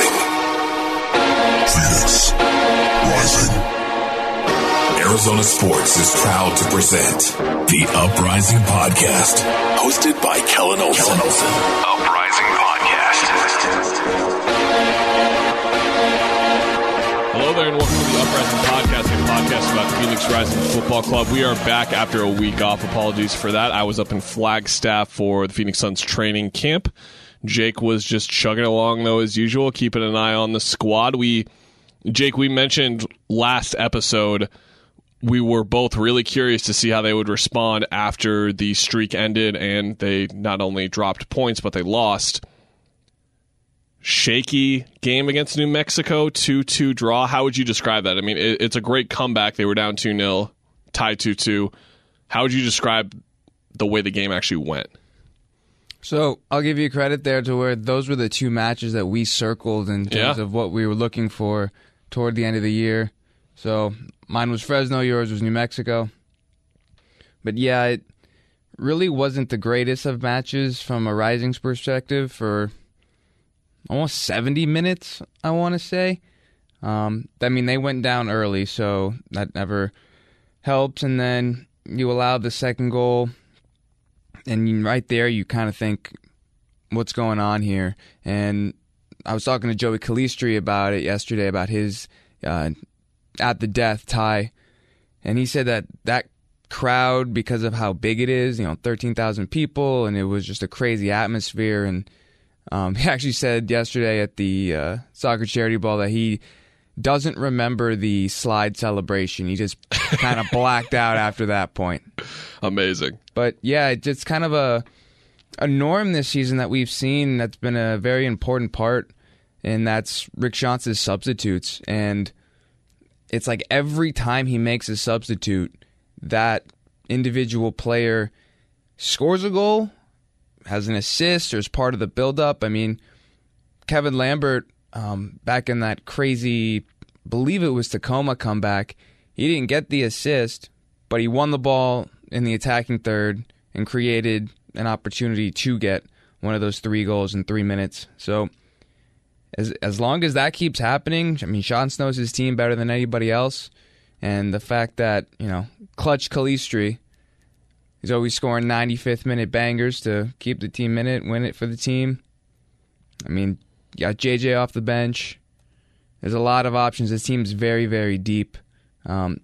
Rising. Phoenix Rising. Arizona Sports is proud to present the Uprising Podcast, hosted by Kellan Olson. Kellan Olson. Uprising Podcast. Hello there, and welcome to the Uprising Podcast, a podcast about Phoenix Rising Football Club. We are back after a week off. Apologies for that. I was up in Flagstaff for the Phoenix Suns training camp. Jake was just chugging along though as usual, keeping an eye on the squad. We Jake, we mentioned last episode we were both really curious to see how they would respond after the streak ended and they not only dropped points but they lost. Shaky game against New Mexico, 2 2 draw. How would you describe that? I mean, it, it's a great comeback. They were down 2 0, tied 2 2. How would you describe the way the game actually went? So I'll give you credit there to where those were the two matches that we circled in terms Yeah. of what we were looking for toward the end of the year. So mine was Fresno, yours was New Mexico. But yeah, it really wasn't the greatest of matches from a Rising's perspective for almost 70 minutes, I want to say. Um, I mean, they went down early, so that never helps. And then you allow the second goal and right there you kind of think what's going on here? And i was talking to joey calistri about it yesterday about his uh, at the death tie and he said that that crowd because of how big it is you know 13000 people and it was just a crazy atmosphere and um, he actually said yesterday at the uh, soccer charity ball that he doesn't remember the slide celebration he just kind of blacked out after that point Amazing. but yeah, it's kind of a a norm this season that we've seen that's been a very important part, and that's Rick Schantz's substitutes. And it's like every time he makes a substitute, that individual player scores a goal, has an assist, or is part of the build-up. I mean, Kevin Lambert, um, back in that crazy, believe it was Tacoma comeback, he didn't get the assist, but he won the ball in the attacking third and created an opportunity to get one of those three goals in three minutes. So as as long as that keeps happening, I mean, Sean knows his team better than anybody else, and the fact that you know Clutch Calistri is always scoring 95th minute bangers to keep the team in it, win it for the team. I mean, you got JJ off the bench. There's a lot of options. This team's very, very deep. Um,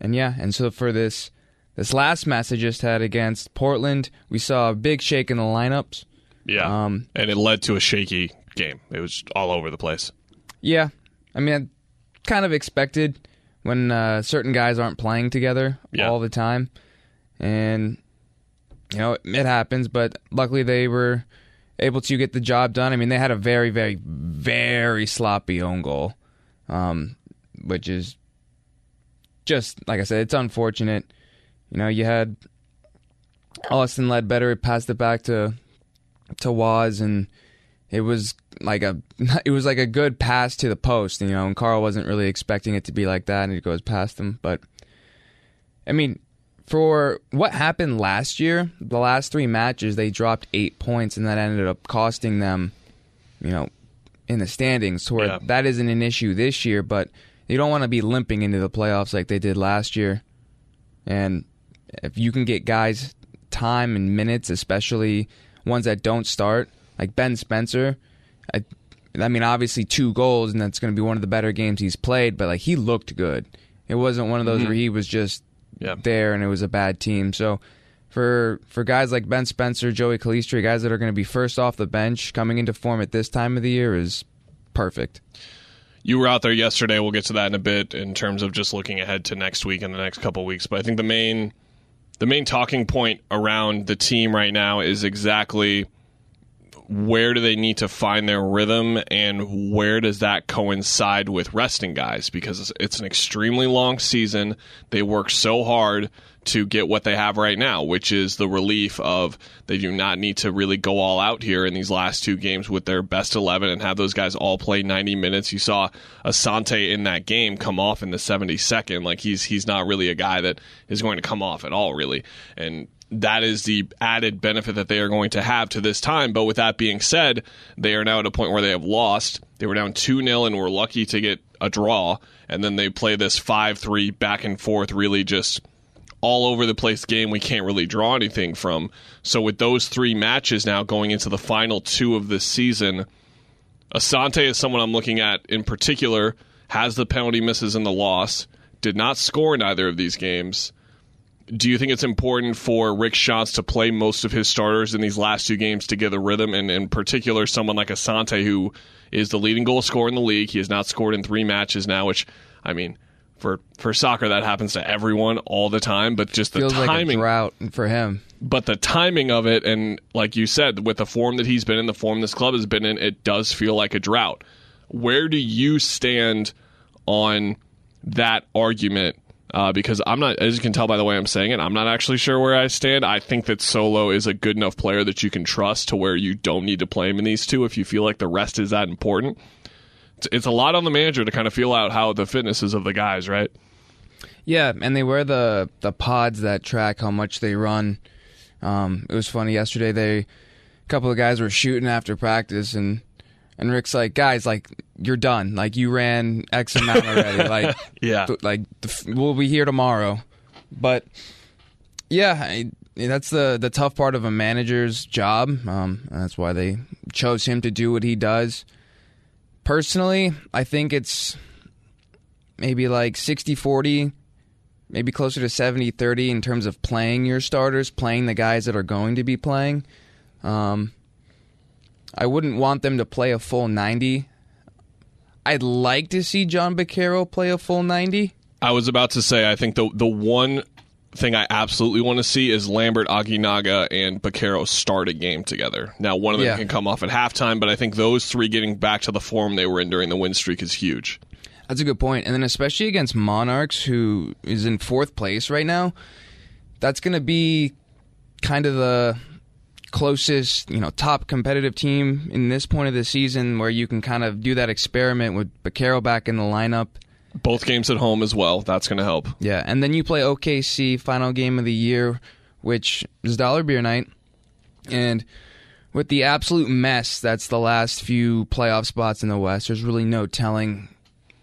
and yeah, and so for this this last match I just had against Portland, we saw a big shake in the lineups. Yeah. Um, and it led to a shaky game. It was all over the place. Yeah, I mean, I kind of expected when uh, certain guys aren't playing together Yeah. all the time, and you know it happens. But luckily, they were able to get the job done. I mean, they had a very, very, very sloppy own goal, um, which is just like I said, it's unfortunate. You know, you had Austin Ledbetter passed it back to to Waz, and it was like a it was like a good pass to the post, you know, and Carl wasn't really expecting it to be like that, and it goes past him. But I mean, for what happened last year, the last three matches they dropped eight points, and that ended up costing them, you know, in the standings. Where Yeah. that isn't an issue this year, but you don't want to be limping into the playoffs like they did last year. And if you can get guys time and minutes, especially ones that don't start, like Ben Spencer, I, I mean, obviously two goals, and that's going to be one of the better games he's played. But like he looked good. It wasn't one of those mm-hmm. where he was just Yeah. there and it was a bad team. So for for guys like Ben Spencer, Joey Calistri, guys that are going to be first off the bench coming into form at this time of the year is perfect. You were out there yesterday. We'll get to that in a bit in terms of just looking ahead to next week and the next couple weeks. But I think the main the main talking point around the team right now is exactly where do they need to find their rhythm and where does that coincide with resting guys? Because it's- an extremely long season. They work so hard to get what they have right now which is the relief of they do not need to really go all out here in these last two games with their best 11 and have those guys all play 90 minutes. You saw Asante in that game come off in the 72nd like he's he's not really a guy that is going to come off at all really. And that is the added benefit that they are going to have to this time. But with that being said, they are now at a point where they have lost. They were down 2 0 and were lucky to get a draw. And then they play this 5 3 back and forth, really just all over the place game we can't really draw anything from. So with those three matches now going into the final two of this season, Asante is someone I'm looking at in particular, has the penalty misses and the loss, did not score in either of these games do you think it's important for Rick Schantz to play most of his starters in these last two games to get a rhythm, and in particular, someone like Asante, who is the leading goal scorer in the league? He has not scored in three matches now, which, I mean, for for soccer that happens to everyone all the time, but just the Feels timing like a drought for him. But the timing of it, and like you said, with the form that he's been in, the form this club has been in, it does feel like a drought. Where do you stand on that argument? Uh, because I'm not, as you can tell by the way I'm saying it, I'm not actually sure where I stand. I think that Solo is a good enough player that you can trust to where you don't need to play him in these two if you feel like the rest is that important. It's, it's a lot on the manager to kind of feel out how the fitness is of the guys, right? Yeah, and they wear the the pods that track how much they run. Um, it was funny yesterday. They a couple of guys were shooting after practice, and and Rick's like, guys, like you're done. Like you ran X amount already. like yeah, th- like we'll be here tomorrow. But yeah, I, that's the the tough part of a manager's job. Um, that's why they chose him to do what he does. Personally, I think it's maybe like 60-40, maybe closer to 70-30 in terms of playing your starters, playing the guys that are going to be playing. Um, I wouldn't want them to play a full 90. I'd like to see Jon Bakero play a full 90. I was about to say, I think the the one thing I absolutely want to see is Lambert, Aginaga, and Bakero start a game together. Now, one of them Yeah. can come off at halftime, but I think those three getting back to the form they were in during the win streak is huge. That's a good point. And then especially against Monarchs, who is in fourth place right now, that's going to be kind of the closest, you know, top competitive team in this point of the season where you can kind of do that experiment with Bakero back in the lineup. Both games at home as well. That's going to help. Yeah, and then you play OKC final game of the year, which is Dollar Beer Night, and with the absolute mess that's the last few playoff spots in the West, there's really no telling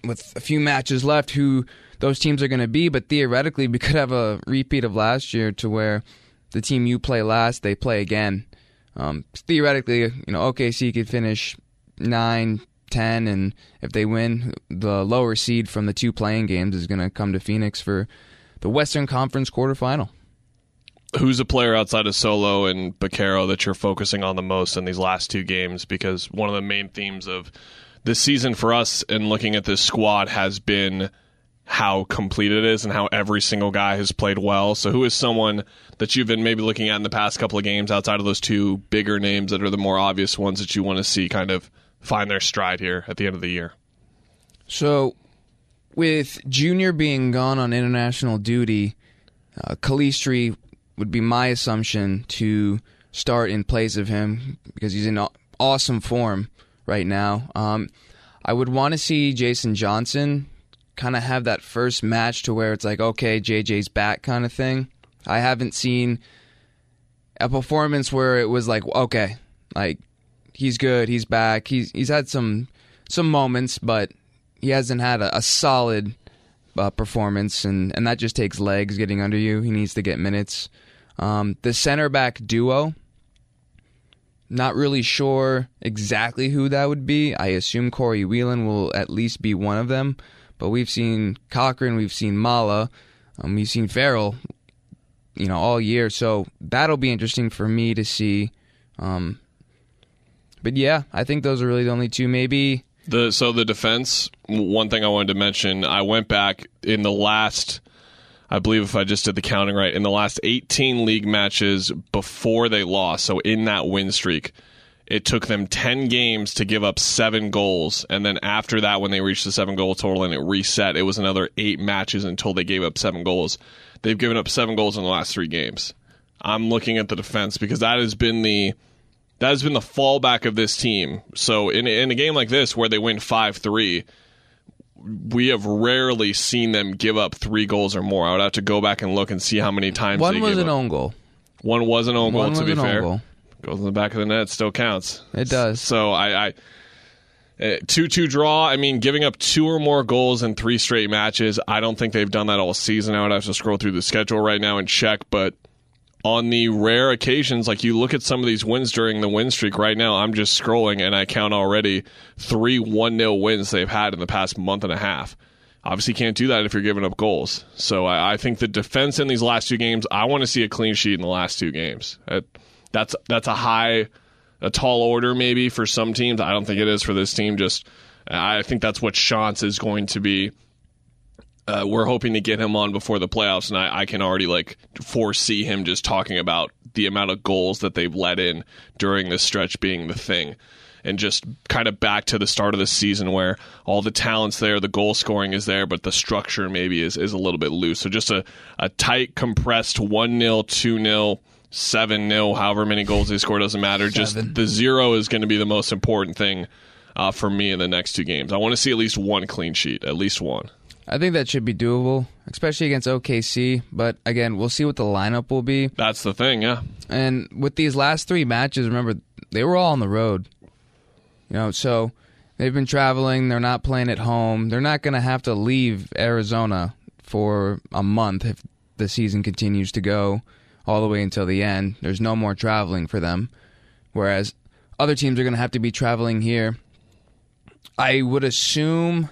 with a few matches left who those teams are going to be. But theoretically, we could have a repeat of last year to where the team you play last, they play again. Um, theoretically, you know, OKC could finish nine, ten, and if they win, the lower seed from the two playing games is going to come to Phoenix for the Western Conference quarterfinal. Who's a player outside of Solo and Bakero that you're focusing on the most in these last two games? Because one of the main themes of this season for us and looking at this squad has been how complete it is and how every single guy has played well. So, who is someone that you've been maybe looking at in the past couple of games outside of those two bigger names that are the more obvious ones that you want to see kind of find their stride here at the end of the year? So, with Junior being gone on international duty, uh, Calistri would be my assumption to start in place of him because he's in awesome form right now. Um, I would want to see Jason Johnson kind of have that first match to where it's like, okay, JJ's back kind of thing. I haven't seen a performance where it was like, okay, like he's good, he's back. He's he's had some some moments, but he hasn't had a, a solid uh, performance, and, and that just takes legs getting under you. He needs to get minutes. Um, the center back duo, not really sure exactly who that would be. I assume Corey Whelan will at least be one of them, but we've seen Cochran, we've seen Mala, um, we've seen Farrell, you know, all year. So that'll be interesting for me to see. Um, but yeah, I think those are really the only two. Maybe The so the defense. One thing I wanted to mention. I went back in the last. I believe if I just did the counting right, in the last 18 league matches before they lost, so in that win streak, it took them 10 games to give up seven goals. And then after that, when they reached the seven goal total and it reset, it was another eight matches until they gave up seven goals. They've given up seven goals in the last three games. I'm looking at the defense because that has been the that has been the fallback of this team. So in in a game like this where they win five three, we have rarely seen them give up three goals or more. I would have to go back and look and see how many times one they was an up. own goal. One was an own goal. One to be an own fair, goal. Goes in the back of the net still counts. It does. So I, I uh, two two draw. I mean, giving up two or more goals in three straight matches. I don't think they've done that all season. I would have to scroll through the schedule right now and check, but. On the rare occasions, like you look at some of these wins during the win streak right now, I'm just scrolling and I count already three 1 0 wins they've had in the past month and a half. Obviously, can't do that if you're giving up goals. So I, I think the defense in these last two games, I want to see a clean sheet in the last two games. That's that's a high, a tall order maybe for some teams. I don't think it is for this team. Just I think that's what Schantz is going to be. Uh, we're hoping to get him on before the playoffs, and I, I can already like foresee him just talking about the amount of goals that they've let in during this stretch being the thing and just kind of back to the start of the season where all the talent's there, the goal scoring is there, but the structure maybe is, is a little bit loose. So just a, a tight, compressed 1 0, 2 0, 7 0, however many goals they score, doesn't matter. Just the zero is going to be the most important thing uh, for me in the next two games. I want to see at least one clean sheet, at least one. I think that should be doable, especially against OKC. But again, we'll see what the lineup will be. That's the thing, yeah. And with these last three matches, remember they were all on the road. You know, so they've been traveling. They're not playing at home. They're not going to have to leave Arizona for a month if the season continues to go all the way until the end. There's no more traveling for them. Whereas other teams are going to have to be traveling here. I would assume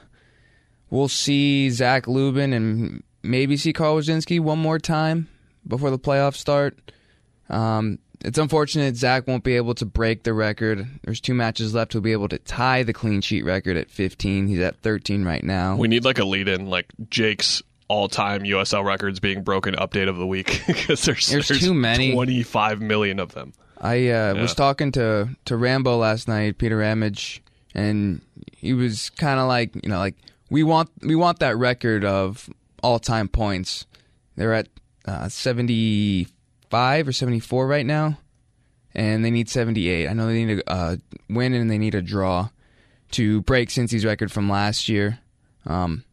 we'll see Zac Lubin and maybe see Carl Woszczynski one more time before the playoffs start. Um, it's unfortunate Zach won't be able to break the record. There's two matches left. He'll be able to tie the clean sheet record at 15. He's at 13 right now. We need like a lead in, like Jake's all time USL records being broken update of the week because there's, There's too many. 25 million of them. I uh, was talking to to Rambo last night, Peter Ramage, and he was kind of like, you know, like we want we want that record of all time points. They're at uh, 75 or 74 right now, and they need 78. I know they need a uh, win and they need a draw to break Cincy's record from last year. Um,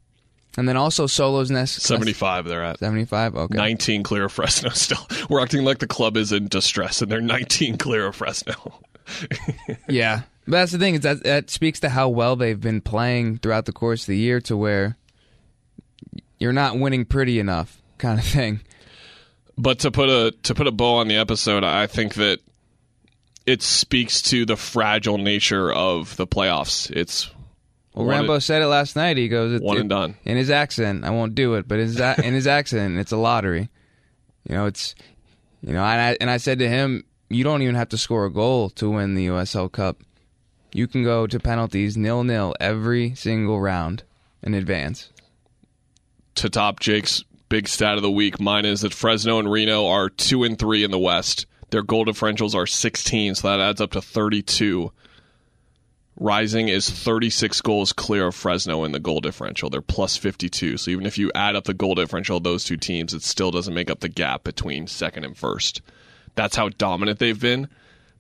and then also Solo's Nest 75 they're at. 75. Okay. 19 clear of Fresno still. We're acting like the club is in distress and they're 19 clear of Fresno. Yeah, but that's the thing is that that speaks to how well they've been playing throughout the course of the year, to where you're not winning pretty enough, kind of thing. But to put a to put a bow on the episode, I think that it speaks to the fragile nature of the playoffs. It's Well, Rambo and- said it last night. He goes, one it- and done. in his accent. I won't do it, but in his, in his accent, it's a lottery. You know, it's you know, and I and I said to him, you don't even have to score a goal to win the USL Cup. You can go to penalties nil nil every single round in advance. to top Jake's big stat of the week. Mine is that Fresno and Reno are two and three in the West. Their goal differentials are 16, so that adds up to 32. Rising is 36 goals clear of Fresno in the goal differential. They're plus 52. So even if you add up the goal differential of those two teams, it still doesn't make up the gap between second and first. That's how dominant they've been.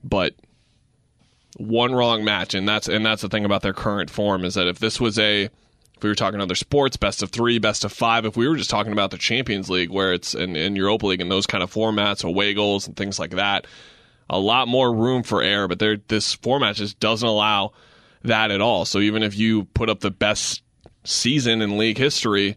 But one wrong match, and that's and that's the thing about their current form is that if this was a if we were talking other sports, best of three, best of five, if we were just talking about the Champions League where it's in, in Europa League and those kind of formats, or away goals and things like that, a lot more room for error. But this format just doesn't allow that at all. So even if you put up the best season in league history,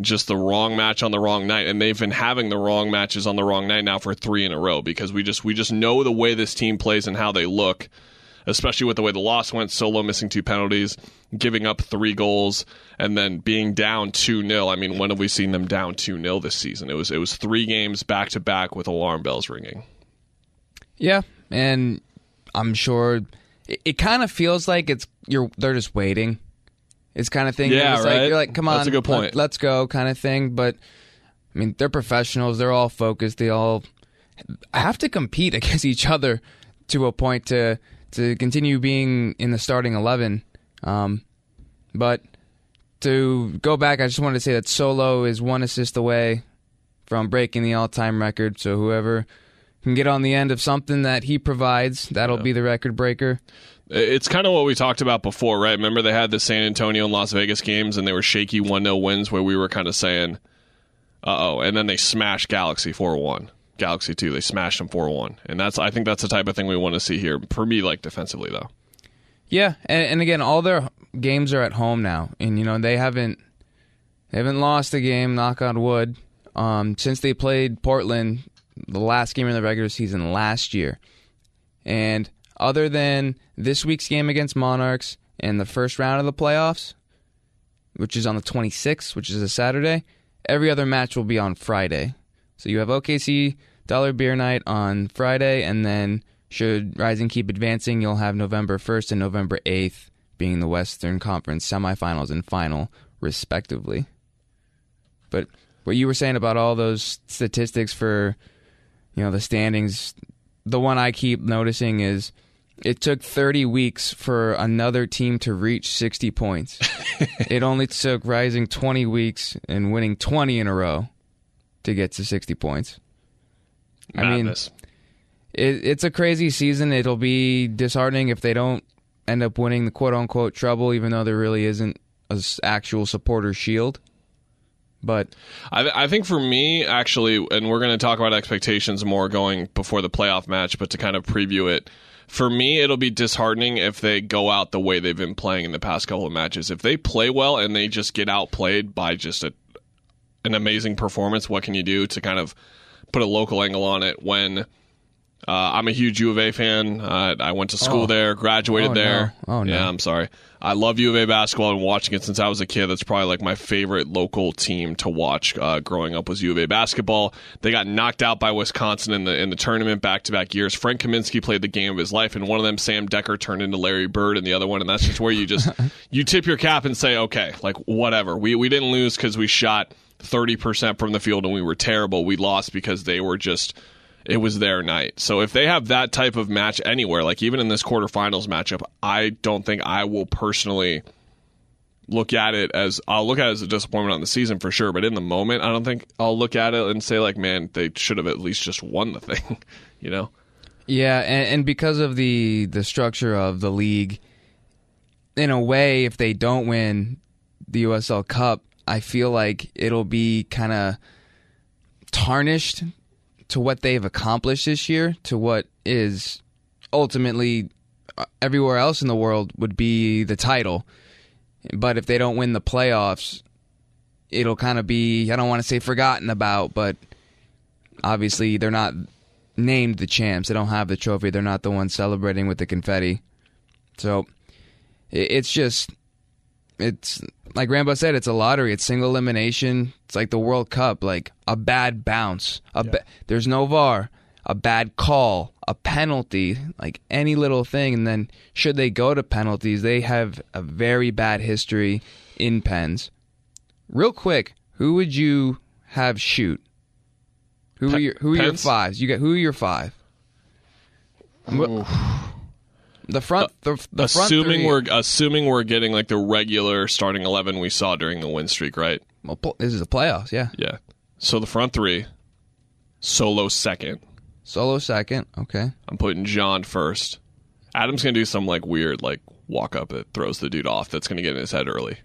just the wrong match on the wrong night, and they've been having the wrong matches on the wrong night now for three in a row because we just we just know the way this team plays and how they look especially with the way the loss went, Solo missing two penalties, giving up three goals, and then being down 2 0. I mean, when have we seen them down 2 0 this season? It was it was three games back to back with alarm bells ringing. Yeah, and I'm sure it, it kind of feels like it's you're they're just waiting. It's kind of thing. Yeah, right. Like, you're like, come on, That's a good point. Let, us go, kind of thing. But I mean, they're professionals. They're all focused. They all have to compete against each other to a point to to continue being in the starting eleven. Um, but to go back, I just wanted to say that Solo is one assist away from breaking the all-time record. So whoever can get on the end of something that he provides, that'll be the record breaker. It's kind of what we talked about before, right? Remember they had the San Antonio and Las Vegas games and they were shaky 1 0 wins where we were kind of saying, uh oh. And then they smashed Galaxy 4 1. Galaxy 2, They smashed them four one, and that's I think that's the type of thing we want to see here. For me, like defensively though. Yeah, and, and again, all their games are at home now, and you know they haven't they haven't lost a game. Knock on wood. Um, since they played Portland, the last game in the regular season last year, and other than this week's game against Monarchs and the first round of the playoffs, which is on the 26th, which is a Saturday, every other match will be on Friday. So you have OKC Dollar Beer Night on Friday, and then should Rising keep advancing, you'll have November 1st and November 8th being the Western Conference semifinals and final, respectively. But what you were saying about all those statistics for, you know, the standings, the one I keep noticing is it took 30 weeks for another team to reach 60 points. it only took Rising 20 weeks and winning 20 in a row to get to 60 points. Madness. I mean, it, it's a crazy season. It'll be disheartening if they don't end up winning the quote unquote trouble, even though there really isn't an actual supporter shield. But I, I think for me, actually, and we're going to talk about expectations more going before the playoff match, but to kind of preview it, for me, it'll be disheartening if they go out the way they've been playing in the past couple of matches. If they play well and they just get outplayed by just a, an amazing performance, what can you do to kind of put a local angle on it when uh, I'm a huge U of A fan. Uh, I went to school Oh. there, graduated Oh, there. no. Oh, no. Yeah, I'm sorry. I love U of A basketball and watching it since I was a kid. That's probably like my favorite local team to watch uh, growing up was U of A basketball. They got knocked out by Wisconsin in the in the tournament back to back years. Frank Kaminsky played the game of his life, and one of them, Sam Dekker, turned into Larry Bird, and the other one, and that's just where you just you tip your cap and say, okay, like whatever. We we didn't lose because we shot thirty percent from the field and we were terrible. We lost because they were just it was their night. So if they have that type of match anywhere, like even in this quarterfinals matchup, I don't think I will personally look at it as I'll look at it as a disappointment on the season for sure. But in the moment, I don't think I'll look at it and say like, man, they should have at least just won the thing, you know? Yeah, and, and because of the the structure of the league, in a way, if they don't win the USL Cup, I feel like it'll be kind of tarnished to what they've accomplished this year, to what is ultimately uh, everywhere else in the world would be the title. But if they don't win the playoffs, it'll kind of be I don't want to say forgotten about, but obviously they're not named the champs. They don't have the trophy. They're not the ones celebrating with the confetti. So it's just it's like Rambo said. It's a lottery. It's single elimination. It's like the World Cup. Like a bad bounce. A ba- there's no VAR. A bad call. A penalty. Like any little thing. And then should they go to penalties, they have a very bad history in pens. Real quick, who would you have shoot? Who are your Who are your fives? You got who are your five? The front, the, the front assuming three- we're assuming we're getting like the regular starting eleven we saw during the win streak, right? well, this is the playoffs, yeah. Yeah. So the front three, Solo second. Solo second, okay. I'm putting John first. Adam's gonna do some like weird like walk up that throws the dude off. That's gonna get in his head early.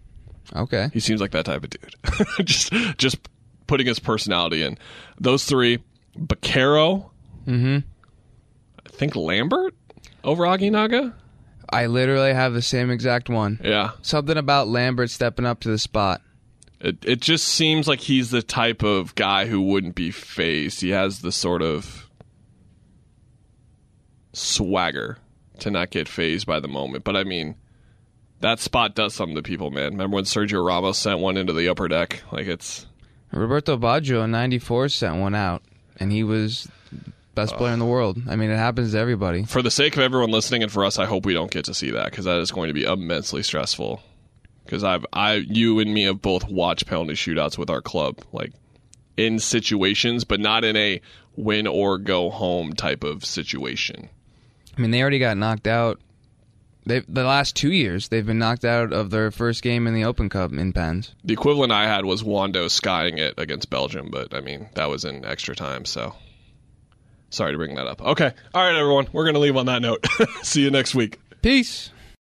Okay. He seems like that type of dude. just just putting his personality in. Those three, Bakero. Mm-hmm. I think Lambert over Aginaga. I literally have the same exact one. Yeah. Something about Lambert stepping up to the spot. It it just seems like he's the type of guy who wouldn't be phased. He has the sort of swagger to not get phased by the moment. But I mean, that spot does something to people, man. Remember when Sergio Ramos sent one into the upper deck? Like it's Roberto Baggio in 94 sent one out, and he was best player in the world. I mean, it happens to everybody. for the sake of everyone listening and for us, I hope we don't get to see that because that is going to be immensely stressful. Because I've I you and me have both watched penalty shootouts with our club, like in situations, but not in a win or go home type of situation. I mean, they already got knocked out. They the last two years they've been knocked out of their first game in the Open Cup in pens. The equivalent I had was Wando skying it against Belgium, but I mean that was in extra time, so sorry to bring that up. Okay, all right, everyone, we're gonna leave on that note. See you next week. Peace.